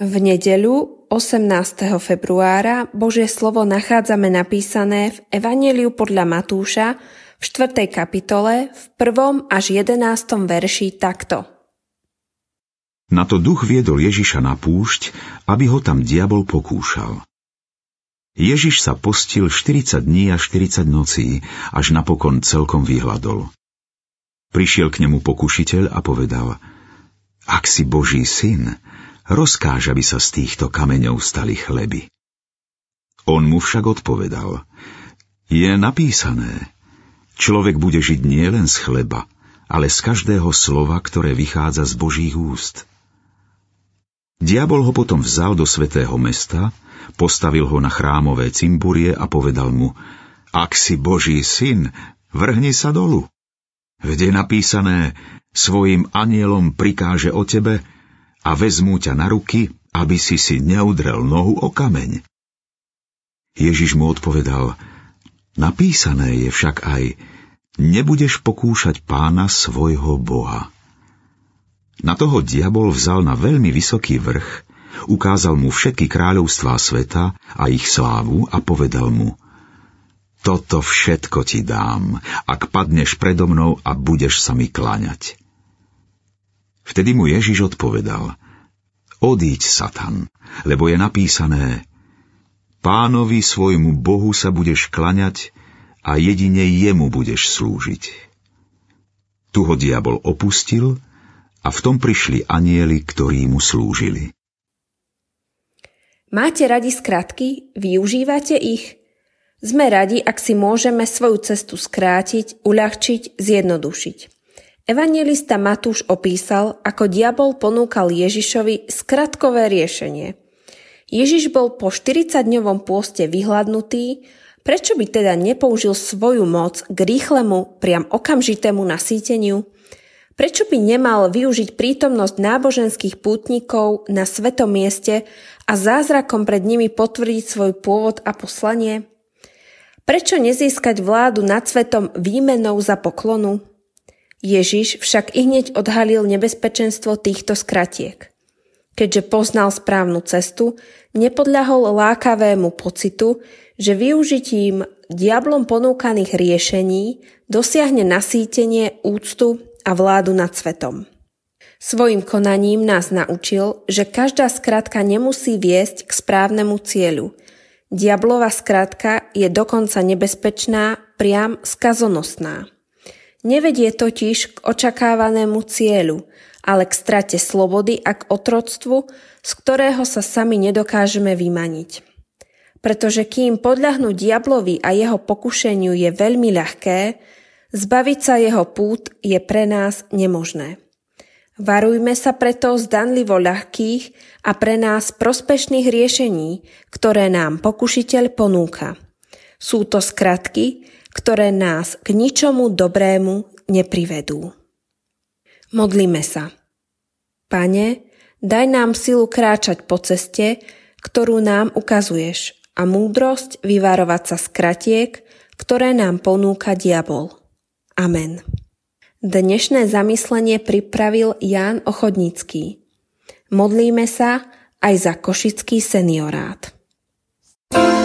V nedeľu 18. februára Božie slovo nachádzame napísané v Evangeliu podľa Matúša v 4. kapitole v 1. až 11. verši takto. Na to duch viedol Ježiša na púšť, aby ho tam diabol pokúšal. Ježiš sa postil 40 dní a 40 nocí, až napokon celkom vyhľadol. Prišiel k nemu pokušiteľ a povedal, ak si Boží syn, rozkáž, aby sa z týchto kameňov stali chleby. On mu však odpovedal, je napísané, človek bude žiť nielen z chleba, ale z každého slova, ktoré vychádza z Božích úst. Diabol ho potom vzal do svetého mesta, postavil ho na chrámové cimburie a povedal mu, ak si Boží syn, vrhni sa dolu. Je napísané, svojim anielom prikáže o tebe, a vezmú ťa na ruky, aby si si neudrel nohu o kameň. Ježiš mu odpovedal, napísané je však aj, nebudeš pokúšať pána svojho Boha. Na toho diabol vzal na veľmi vysoký vrch, ukázal mu všetky kráľovstvá sveta a ich slávu a povedal mu, toto všetko ti dám, ak padneš predo mnou a budeš sa mi kláňať. Vtedy mu Ježiš odpovedal, odíď, Satan, lebo je napísané, pánovi svojmu Bohu sa budeš klaňať a jedine jemu budeš slúžiť. Tu ho diabol opustil a v tom prišli anieli, ktorí mu slúžili. Máte radi skratky? Využívate ich? Sme radi, ak si môžeme svoju cestu skrátiť, uľahčiť, zjednodušiť. Evangelista Matúš opísal, ako diabol ponúkal Ježišovi skratkové riešenie. Ježiš bol po 40-dňovom pôste vyhľadnutý, prečo by teda nepoužil svoju moc k rýchlemu, priam okamžitému nasýteniu? Prečo by nemal využiť prítomnosť náboženských pútnikov na svetom mieste a zázrakom pred nimi potvrdiť svoj pôvod a poslanie? Prečo nezískať vládu nad svetom výmenou za poklonu? Ježiš však i hneď odhalil nebezpečenstvo týchto skratiek. Keďže poznal správnu cestu, nepodľahol lákavému pocitu, že využitím diablom ponúkaných riešení dosiahne nasýtenie, úctu a vládu nad svetom. Svojim konaním nás naučil, že každá skratka nemusí viesť k správnemu cieľu. Diablova skratka je dokonca nebezpečná, priam skazonostná. Nevedie totiž k očakávanému cieľu, ale k strate slobody a k otroctvu, z ktorého sa sami nedokážeme vymaniť. Pretože kým podľahnúť diablovi a jeho pokušeniu je veľmi ľahké, zbaviť sa jeho pút je pre nás nemožné. Varujme sa preto zdanlivo ľahkých a pre nás prospešných riešení, ktoré nám pokušiteľ ponúka. Sú to skratky, ktoré nás k ničomu dobrému neprivedú. Modlíme sa. Pane, daj nám silu kráčať po ceste, ktorú nám ukazuješ a múdrosť vyvarovať sa z kratiek, ktoré nám ponúka diabol. Amen. Dnešné zamyslenie pripravil Ján Ochodnický. Modlíme sa aj za Košický seniorát. thank you